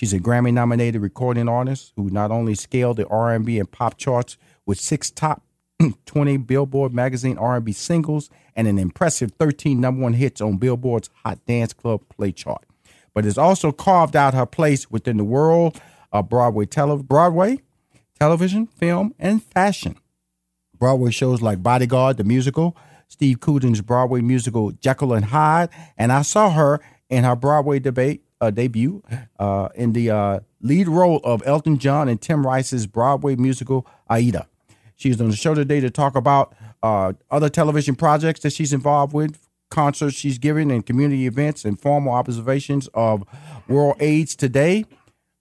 She's a Grammy-nominated recording artist who not only scaled the R&B and pop charts with six top 20 Billboard magazine R&B singles and an impressive 13 number one hits on Billboard's Hot Dance Club Play chart, but has also carved out her place within the world of Broadway, tele- Broadway, television, film, and fashion. Broadway shows like Bodyguard, the musical, Steve Coogan's Broadway musical Jekyll and Hyde, and I saw her in her Broadway debate uh, debut uh, in the uh, lead role of Elton John and Tim Rice's Broadway musical Aida. She's on the show today to talk about uh, other television projects that she's involved with, concerts she's giving, and community events and formal observations of World AIDS Today,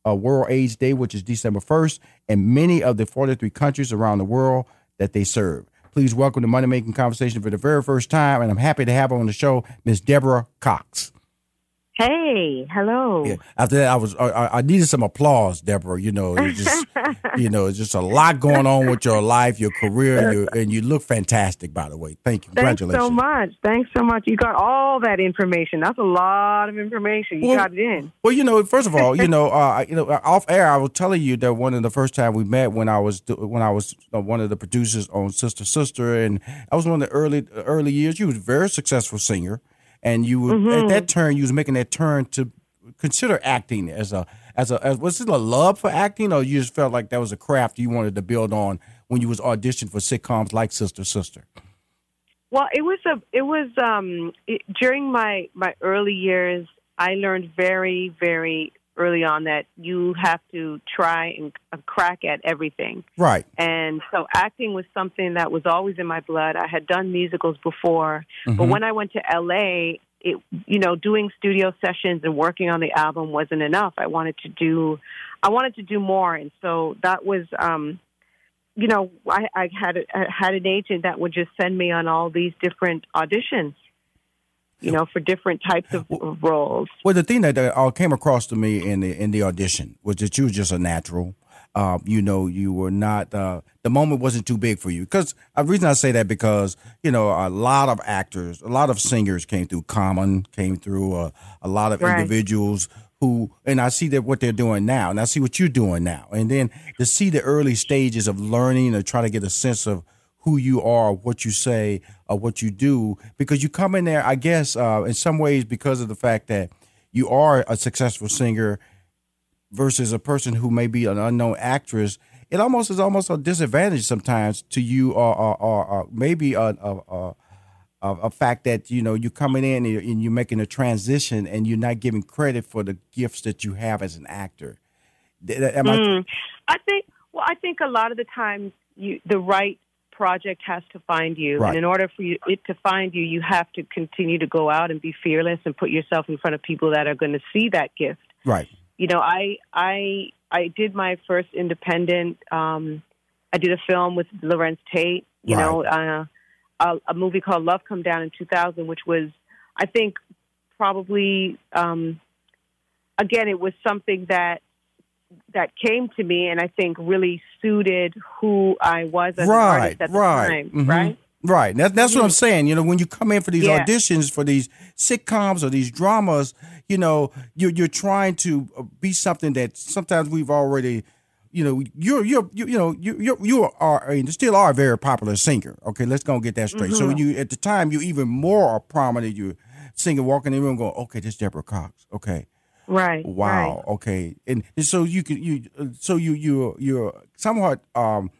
uh, World AIDS Day, which is December 1st, and many of the 43 countries around the world that they serve. Please welcome to Money Making Conversation for the very first time, and I'm happy to have on the show, Miss Deborah Cox. Hey, hello. Yeah. After that, I was I, I needed some applause, Deborah. You know, it's just you know, it's just a lot going on with your life, your career, and, your, and you look fantastic. By the way, thank you. Thanks Congratulations. so much. Thanks so much. You got all that information. That's a lot of information. You Well- got it in. Well, you know, first of all, you know, uh, you know, off air, I was telling you that one of the first time we met when I was when I was uh, one of the producers on Sister Sister, and I was one of the early early years. You was a very successful singer, and you were, Mm-hmm. at that turn you was making that turn to consider acting as a as a as was it a love for acting, or you just felt like that was a craft you wanted to build on when you was auditioned for sitcoms like Sister Sister. Well, it was a it was um it, during my my early years. I learned very very early on that you have to try and uh, crack at everything. Right. And so acting was something that was always in my blood. I had done musicals before, but Mhm. when I went to LA, it you know, doing studio sessions and working on the album wasn't enough. I wanted to do I wanted to do more and so that was um you know, I, I had a, I had an agent that would just send me on all these different auditions, you know, for different types of, of roles. Well, the thing that uh, came across to me in the in the audition was that you were just a natural. Uh, you know, you were not. Uh, the moment wasn't too big for you. Because the reason I say that because you know a lot of actors, a lot of singers came through. Common came through. Uh, a lot of Right. individuals who, and I see that what they're doing now, and I see what you're doing now, and then to see the early stages of learning and try to get a sense of who you are, what you say, or what you do, because you come in there, I guess, uh, in some ways, because of the fact that you are a successful singer versus a person who may be an unknown actress. It almost is almost a disadvantage sometimes to you, or, or, or, or maybe a, a, a, a, fact that you know you're coming in and you're, and you're making a transition, and you're not giving credit for the gifts that you have as an actor. Am I- Mm. I think. Well, I think a lot of the times you the right project has to find you, Right. and in order for you, it to find you, you have to continue to go out and be fearless and put yourself in front of people that are going to see that gift. right. You know, I I I did my first independent. Um, I did a film with Larenz Tate. You Right. know, uh, a, a movie called Love Come Down in 2000, which was, I think, probably um, again, it was something that that came to me, and I think really suited who I was as right, an artist at the right, time. mhm. Right. Right. That, that's what I'm saying. You know, when you come in for these Yeah. auditions for these sitcoms or these dramas, you know, you're you're trying to uh, be something that sometimes we've already, you know, you're you're you, you know you you you are I mean, still are a very popular singer. Okay, let's go and get that straight. So Mm-hmm. you at the time you even more prominent. You singer walking in the room, going, okay, this is Deborah Cox. Okay. Right. Wow. Right. Okay. And, so you can you uh, so you you you're somewhat um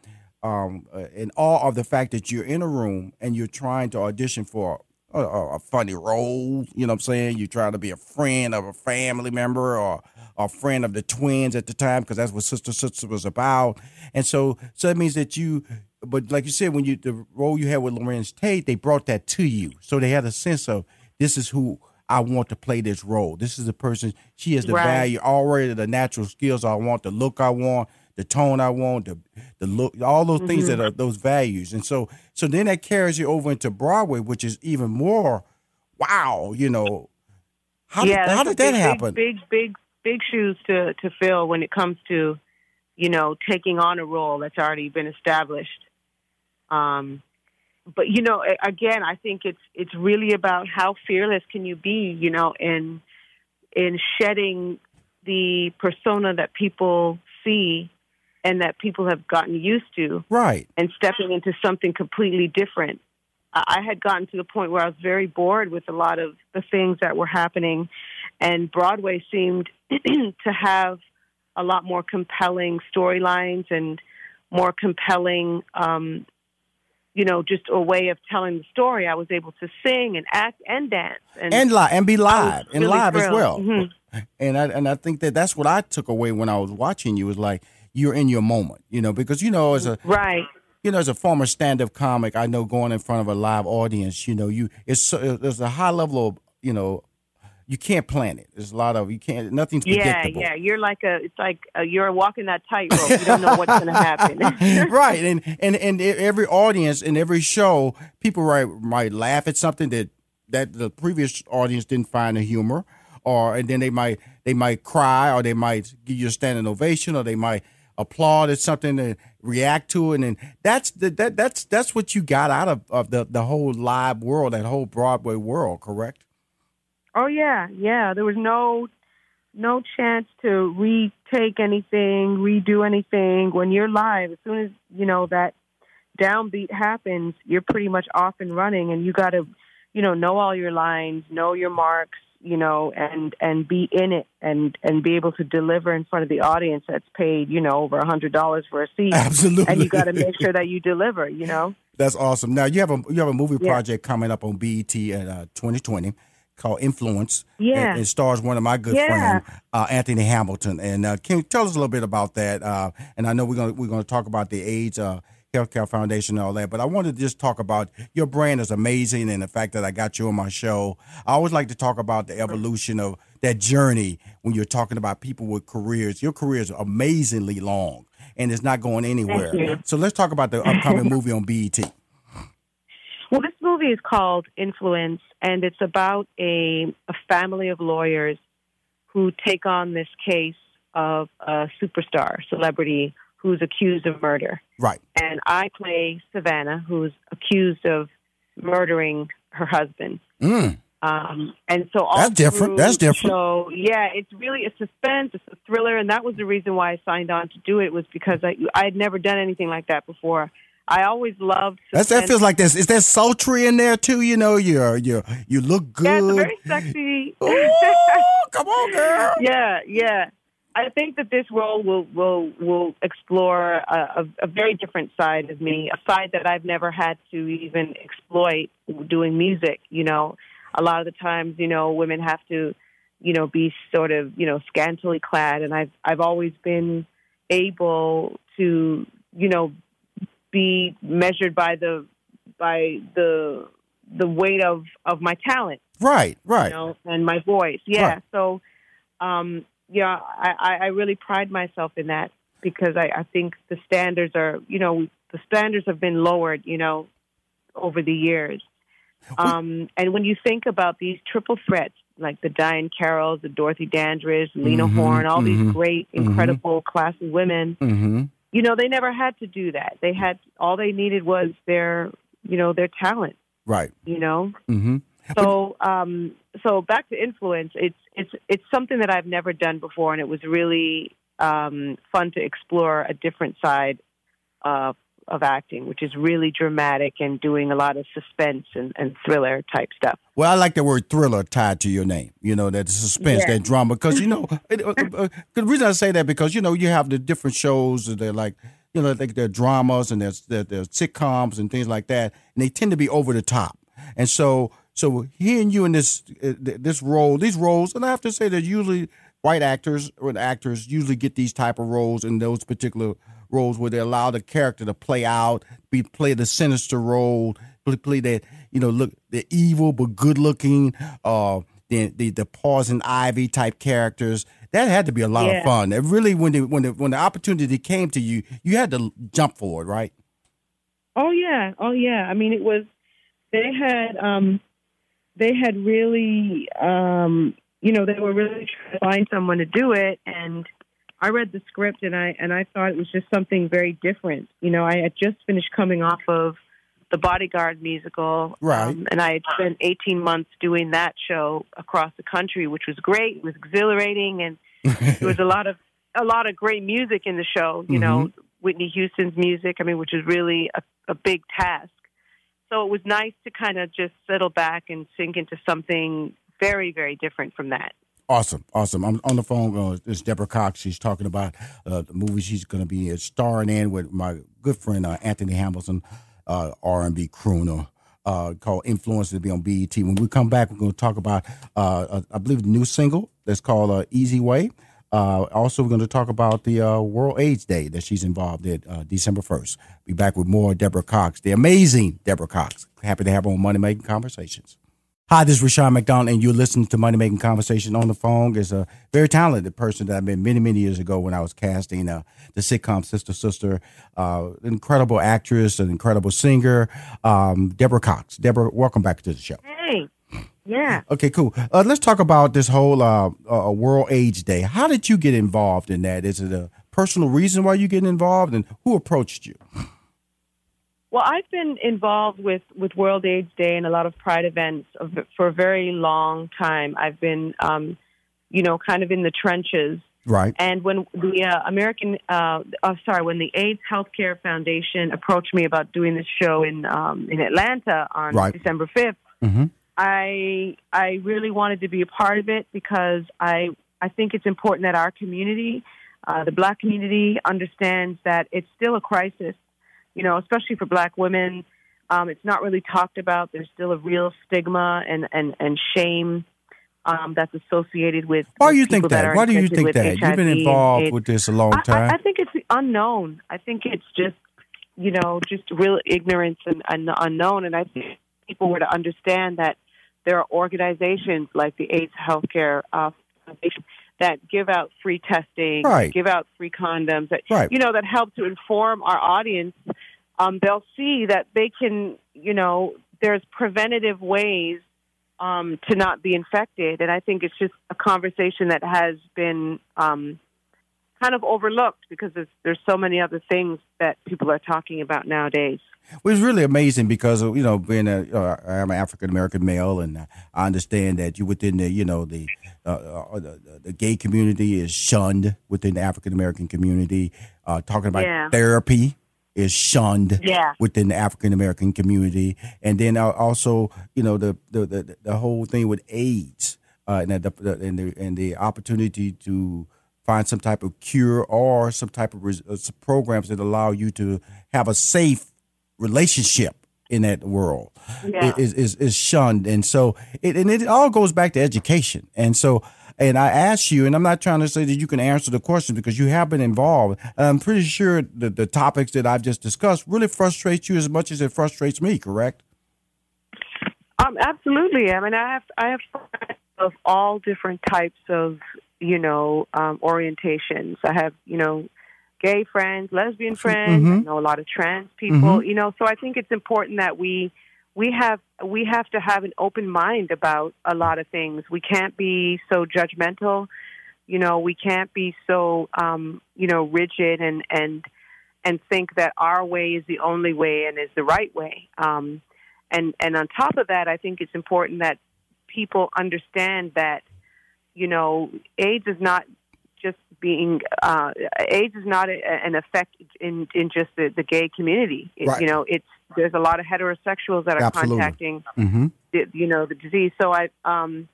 um uh, in awe of the fact that you're in a room and you're trying to audition for a, a, a funny role. You know what I'm saying? You're trying to be a friend of a family member or a friend of the twins at the time because that's what Sister Sister was about. And so so that means that you. But like you said, when you the role you had with Larenz Tate, they brought that to you, so they had a sense of this is who I want to play this role. This is the person. She has the Right. value already, the natural skills I want, the look I want, the tone I want, the the look, all those things Mm-hmm. that are those values. And so, so then that carries you over into Broadway, which is even more. Wow, you know, how yeah, did, how did that big, happen? Big, big, big, big shoes to to fill when it comes to, you know, taking on a role that's already been established. Um, but you know, again, I think it's it's really about how fearless can you be, you know, in in shedding the persona that people see and that people have gotten used to Right. and stepping into something completely different. I had gotten to the point where I was very bored with a lot of the things that were happening, and Broadway seemed to have a lot more compelling storylines and more compelling, um, you know, just a way of telling the story. I was able to sing and act and dance, and, And live and be live and really live as thrilled. well. Mhm. And I and I think that that's what I took away when I was watching you was like you're in your moment, you know, because you know as a right. you know, as a former stand-up comic, I know going in front of a live audience, you know, you it's there's a high level of, you know, you can't plan it. There's a lot of you can't nothing's Yeah, predictable. yeah. You're like a. It's like uh you're walking that tightrope. You don't know what's going to happen. right, and and and every audience in every show, people might might laugh at something that that the previous audience didn't find a humor, or and then they might they might cry, or they might give you a standing ovation, or they might applaud at something and react to it, and that's the, that that's that's what you got out of, of the the whole live world, that whole Broadway world, correct? Oh yeah, yeah. There was no no chance to retake anything, redo anything. When you're live, as soon as you know that downbeat happens, you're pretty much off and running, and you got to, you know, know all your lines, know your marks, you know, and and be in it, and and be able to deliver in front of the audience that's paid, you know, over a hundred dollars for a seat. Absolutely. And you got to make sure that you deliver, you know. That's awesome. Now you have a you have a movie Yeah. project coming up on BET in uh, 2020 called Influence. Yeah. and it stars one of my good Yeah. friends, uh, Anthony Hamilton. And uh, can you tell us a little bit about that? Uh, and I know we're gonna we're gonna talk about the AIDS uh, Healthcare Foundation and all that, but I wanted to just talk about your brand is amazing and the fact that I got you on my show. I always like to talk about the evolution of that journey when you're talking about people with careers. Your career is amazingly long and it's not going anywhere. So let's talk about the upcoming movie on BET. Well, this movie is called Influence, and it's about a, a family of lawyers who take on this case of a superstar celebrity who's accused of murder. Right. And I play Savannah, who's accused of murdering her husband. Mm. Um, and so all That's different. That's different. show- yeah, it's really a suspense. It's a thriller, and that was the reason why I signed on to do it. Was because I I had never done anything like that before. I always loved. That's, that suspense feels like this. Is there sultry in there too? You know, you you you look good. Yeah, it's very sexy. Ooh, come on, girl. yeah, yeah. I think that this role will will will explore a, a, a very different side of me, a side that I've never had to even exploit doing music. You know, a lot of the times, you know, women have to, you know, be sort of, you know, scantily clad, and I've I've always been able to, you know, be measured by the by the the weight of of my talent Right, right. you know, and my voice. Yeah. Right. So, um, yeah, I, I really pride myself in that because I, I think the standards are, you know, the standards have been lowered, you know, over the years. Um, and when you think about these triple threats, like the Diahann Carrolls, the Dorothy Dandridge, Lena Mhm, Horne, all mhm, these great, mhm. incredible, classy women, Mm-hmm. You know, they never had to do that. They had all they needed was their, you know, their talent. Right. You know, Mm-hmm. so um, so back to influence. It's it's it's something that I've never done before, and it was really um, fun to explore a different side uh, of acting, which is really dramatic and doing a lot of suspense and, and thriller type stuff. Well, I like the word thriller tied to your name. You know, that suspense, Yeah. that drama. Because, you know, it, uh, uh, the reason I say that because, you know, you have the different shows that they're like, you know, like they're dramas and there's, there, there's sitcoms and things like that. And they tend to be over the top. And so, so hearing you in this, uh, this role, these roles, and I have to say that usually white actors or actors usually get these type of roles in those particular roles where they allow the character to play out, be play the sinister role, play, play that you know look the evil but good looking, uh, the the the Poison Ivy type characters. That had to be a lot of fun. It really when the when the when the opportunity came to you, you had to jump for it, right? Oh yeah, oh yeah. I mean, it was they had um, they had really um, you know they were really trying to find someone to do it, and I read the script and I and I thought it was just something very different. You know, I had just finished coming off of the Bodyguard musical, Right. um, and I had spent 18 months doing that show across the country, which was great. It was exhilarating, and there was a lot of a lot of great music in the show. You know, Whitney Houston's music. I mean, which is really a, a big task. So it was nice to kind of just settle back and sink into something very, very different from that. Awesome, awesome. I'm on the phone. Uh, it's Deborah Cox. She's talking about uh, the movie she's going to be uh, starring in with my good friend uh, Anthony Hamilton, uh, R&B crooner. Uh, called Influence to be on BET. When we come back, we're going to talk about, I believe, the new single that's called Easy Way. Also, we're going to talk about the World AIDS Day that she's involved in December 1st. Be back with more Deborah Cox, the amazing Deborah Cox. Happy to have her on Money Making Conversations. Hi, this is Rushion McDonald, and you're listening to Money Making Conversation on the phone. Is a very talented person that I met many, many years ago when I was casting uh, the sitcom Sister Sister. Uh, incredible actress, an incredible singer, um, Deborah Cox. Deborah, welcome back to the show. Hey, yeah. Okay, cool. Uh, let's talk about this whole uh, uh, World AIDS Day. How did you get involved in that? Is it a personal reason why you get involved, and who approached you? Well, I've been involved with, with World AIDS Day and a lot of Pride events for a very long time. I've been, um, you know, kind of in the trenches. Right. And when the uh, American, uh, oh, sorry, when the AIDS Healthcare Foundation approached me about doing this show in um, in Atlanta on Right. December fifth, Mm-hmm. I I really wanted to be a part of it because I I think it's important that our community, uh, the Black community, understands that it's still a crisis. You know, especially for Black women, um, it's not really talked about. There's still a real stigma and and and shame um, that's associated with. Why do you think that? are Why do you think that? You've been involved AIDS. with this a long time. I, I think it's unknown. I think it's just, you know, just real ignorance and, and unknown. And I think people were to understand that there are organizations like the AIDS Healthcare uh, Foundation that give out free testing, Right. give out free condoms, that Right. you know, that help to inform our audience. Um, they'll see that they can, you know, there's preventative ways um, to not be infected, and I think it's just a conversation that has been um, kind of overlooked because there's, there's so many other things that people are talking about nowadays. Well, it's really amazing because you know being a uh, I'm an African American male and I understand that you within the you know the uh, uh, the, the gay community is shunned within the African American community. Uh, talking about Yeah. therapy is shunned Yeah. within the African American community, and then uh, also you know the the the, the whole thing with AIDS uh, and the, the and the and the opportunity to find some type of cure or some type of res- uh, programs that allow you to have a safe relationship in that world Yeah. is, is is shunned and so it and it all goes back to education and so and I ask you and I'm not trying to say that you can answer the question because you have been involved I'm pretty sure the, the topics that I've just discussed really frustrates you as much as it frustrates me correct Um, absolutely. I mean, I have I have friends of all different types of you know um, orientations. I have you know gay friends, lesbian friends. I Mhm. know a lot of trans people. Mhm. You know, so I think it's important that we we have we have to have an open mind about a lot of things. We can't be so judgmental. You know, we can't be so um, you know rigid and and and think that our way is the only way and is the right way. Um, and and on top of that, I think it's important that people understand that you know AIDS is not just being uh, AIDS is not a, an effect in in just the, the gay community. It, Right. You know, it's there's a lot of heterosexuals that are Absolutely. contacting Mm-hmm. the, you know the disease. So I um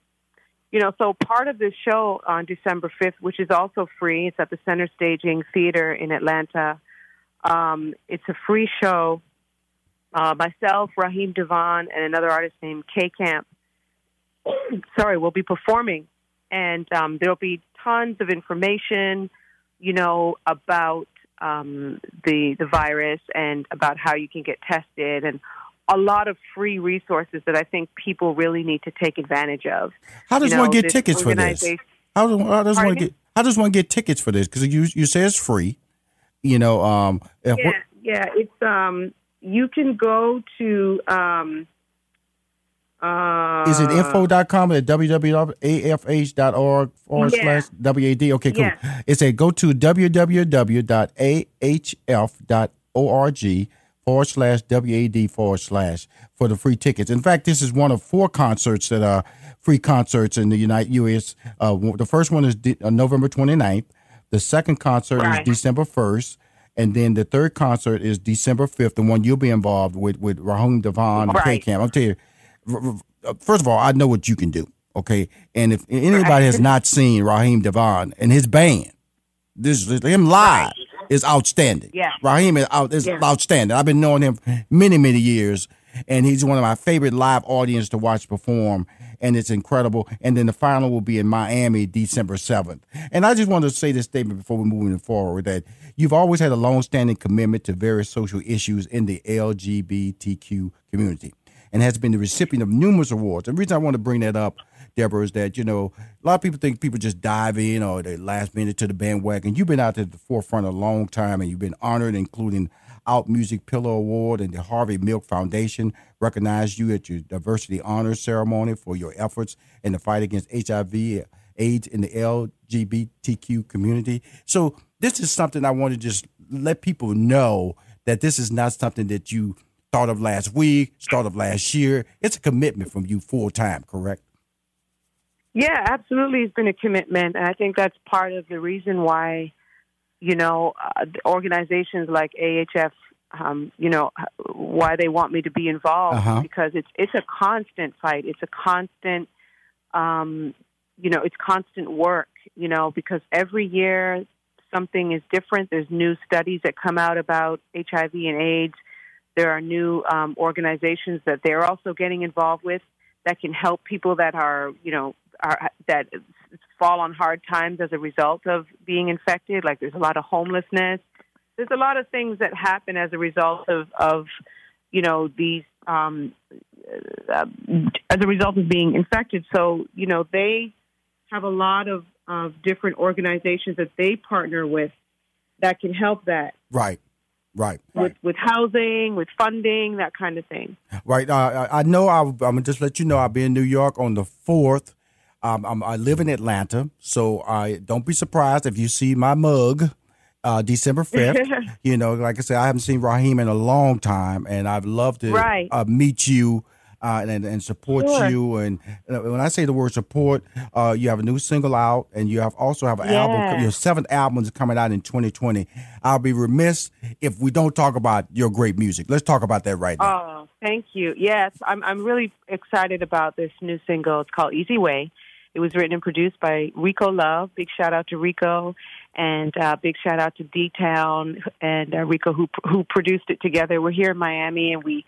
you know so part of this show on December 5th which is also free it's at the Center Staging Theater in Atlanta. Um it's a free show. Uh myself, Raheem DeVaughn and another artist named K Camp sorry, we'll be performing and um there'll be tons of information you know about um the the virus and about how you can get tested and a lot of free resources that I think people really need to take advantage of. How does You know, one get tickets for this? How, do- how does one get how does one get tickets for this? Because you you say it's free. You know, um, Yeah, yeah, it's um you can go to um uh Is it info.com at www.afh.org forward Yeah. slash WAD? Okay, cool. Yeah. It said go to www.ahf.org forward slash WAD forward slash for the free tickets. In fact, this is one of four concerts that are free concerts in the United U.S. Uh, the first one is de- uh, November 29th. The second concert Right. is December 1st. And then the third concert is December 5th, the one you'll be involved with, with Raheem DeVaughn and Right. K-Camp. I'll tell you, uh, Uh, first of all, I know what you can do. Okay, and if anybody has not seen Raheem DeVaughn and his band, this him live is outstanding. Yeah. Raheem is out is Yeah. outstanding. I've been knowing him many many years, and he's one of my favorite live audience to watch perform. And it's incredible. And then the final will be in Miami, December seventh. And I just wanted to say this statement before we move forward that you've always had a long-standing commitment to various social issues in the LGBTQ community and has been the recipient of numerous awards. The reason I want to bring that up, Deborah, is that, you know, a lot of people think people just dive in or they last minute to the bandwagon. You've been out at the forefront a long time and you've been honored, including Out Music Pillow Award and the Harvey Milk Foundation recognized you at your diversity honors ceremony for your efforts in the fight against HIV, AIDS in the LGBTQ community. So this is something I want to just let people know that this is not something that you thought of last week, start of last year. It's a commitment from you full time, correct? Yeah, absolutely. It's been a commitment, and I think that's part of the reason why, you know, uh, organizations like AHF, um, you know, why they want me to be involved Uh-huh. because it's it's a constant fight. It's a constant, um, you know, it's constant work. You know, because every year something is different. There's new studies that come out about HIV and AIDS. There are new um, organizations that they're also getting involved with that can help people that are, you know, are, that fall on hard times as a result of being infected. Like there's a lot of homelessness. There's a lot of things that happen as a result of, of you know, these, um, uh, as a result of being infected. So, you know, they have a lot of, of different organizations that they partner with that can help that Right, right, with, with housing, with funding, that kind of thing. right. Uh, I I know. I, I'm gonna just let you know. I'll be in New York on the fourth. Um, I'm, I live in Atlanta, so I don't be surprised if you see my mug. Uh, December 5th. you know, like I said, I haven't seen Raheem in a long time, and I'd love to Right. uh, meet you uh, and, and support Sure. you. And when I say the word support, uh, you have a new single out, and you have also have an album. Your seventh album is coming out in 2020. I'll be remiss if we don't talk about your great music. Let's talk about that right now. Oh, thank you. Yes, I'm I'm really excited about this new single. It's called Easy Way. It was written and produced by Rico Love. Big shout out to Rico, and uh, big shout out to D Town and uh, Rico who who produced it together. We're here in Miami, and we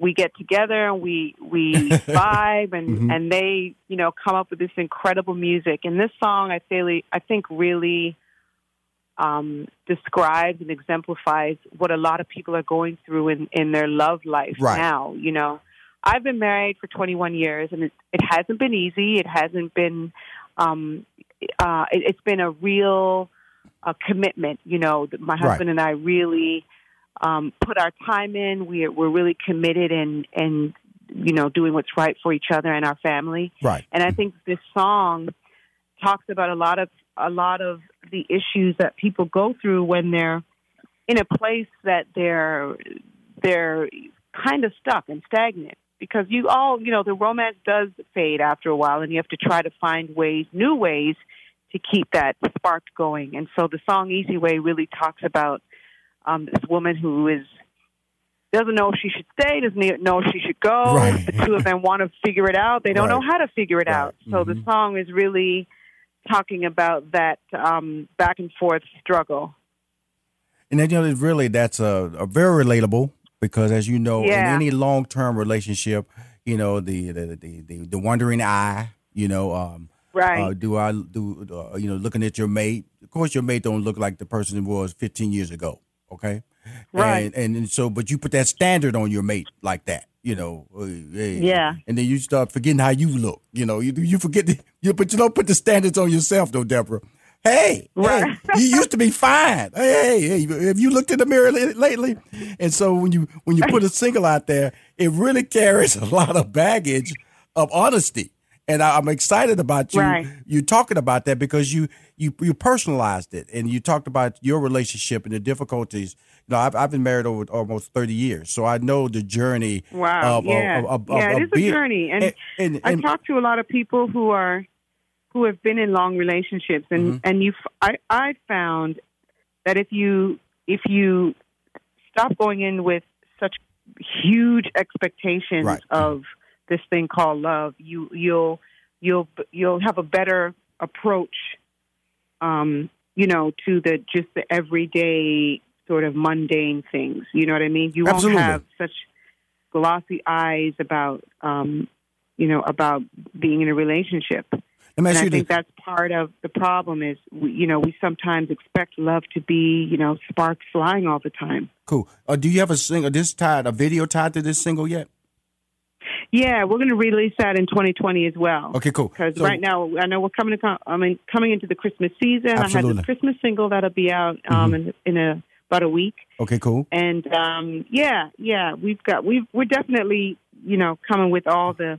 we get together and we we vibe and and they you know come up with this incredible music. And this song, I feel I think really um, describes and exemplifies what a lot of people are going through in, in their love life Right. now. You know, I've been married for 21 years, and it, it hasn't been easy. It hasn't been. Um, uh, it, it's been a real uh, commitment. You know, that my Right. husband and I really um, put our time in. We're we're really committed and and you know doing what's right for each other and our family. Right. And I think this song talks about a lot of a lot of the issues that people go through when they're in a place that they're they're kind of stuck and stagnant because you all you know the romance does fade after a while and you have to try to find ways new ways to keep that spark going and so the song easy way really talks about um, this woman who is doesn't know if she should stay, doesn't know if she should go. Right. The two of them want to figure it out. They don't know how to figure it Right. out. So the Mhm. song is really talking about that um, back and forth struggle. And then, you know, it's really that's a, a very relatable because, as you know, Yeah. in any long term relationship, you know, the the, the the the wandering eye, you know, um, Right. uh, do I do uh, you know looking at your mate? Of course, your mate don't look like the person it was 15 years ago. Okay, Right. And, and so, but you put that standard on your mate like that, you know. uh, hey. Yeah. And then you start forgetting how you look. You know, you you forget the, you, but you don't put the standards on yourself, though, Deborah. Hey, Right. hey, you used to be fine. Hey, hey, hey, have you looked in the mirror lately? And so when you when you put a single out there, it really carries a lot of baggage of honesty. And I, I'm excited about you Right. you talking about that because you you you personalized it and you talked about your relationship and the difficulties. You know, I've I've been married over almost 30 years, so I know the journey. Wow. Of, yeah. Of, of, yeah, it is being- a journey. And, and, and, I talk to a lot of people who are who have been in long relationships and Mm-hmm. and you I I found that if you if you stop going in with such huge expectations Right. of this thing called love, you you'll you'll you'll have a better approach um you know to the just the everyday sort of mundane things. You know what I mean? You Absolutely. won't have such glossy eyes about um you know about being in a relationship. And I think that's part of the problem is, we, you know, we sometimes expect love to be, you know, sparks flying all the time. Cool. Uh, do you have a single this tied a video tied to this single yet? Yeah, we're going to release that in 2020 as well. Okay, cool. Because So- right now, I know we're coming to, I mean, coming into the Christmas season. I had Absolutely. Mm-hmm. this Christmas single that'll be out um, in, in a about a week. Okay, cool. And um, yeah, yeah, we've got we've we're definitely you know coming with all the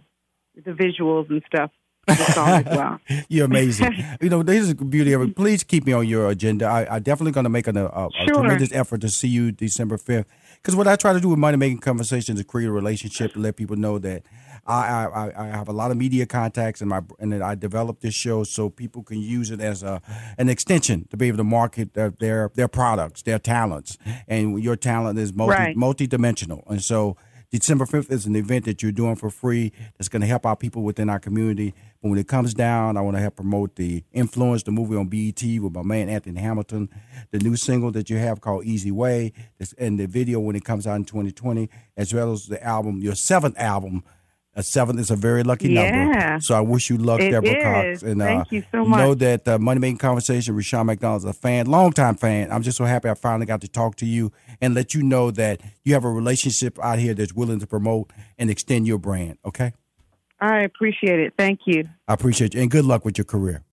the visuals and stuff for the song as well. You're amazing. you know, this is the beauty of it. Please keep me on your agenda. I, I definitely going to make an, a, a, a Sure. tremendous effort to see you December 5th. Because what I try to do with Money Making Conversations is create a relationship to let people know that I, I, I- have a lot of media contacts and my and that I developed this show so people can use it as a an extension to be able to market their their, their products, their talents. And your talent is multi Right. multi-dimensional. And so December 5th is an event that you're doing for free that's going to help our people within our community. But when it comes down, I want to help promote the Influence, the movie on BET with my man Anthony Hamilton, the new single that you have called Easy Way, and the video when it comes out in 2020, as well as the album, your seventh album. A seventh is a very lucky Yeah. number. So I wish you luck, It Deborah is. Cox. And Thank uh, you so Know that uh, Money Making Conversation, Rushion McDonald's a fan, longtime fan. I'm just so happy I finally got to talk to you and let you know that you have a relationship out here that's willing to promote and extend your brand. Okay, I appreciate it. Thank you. I appreciate you and good luck with your career.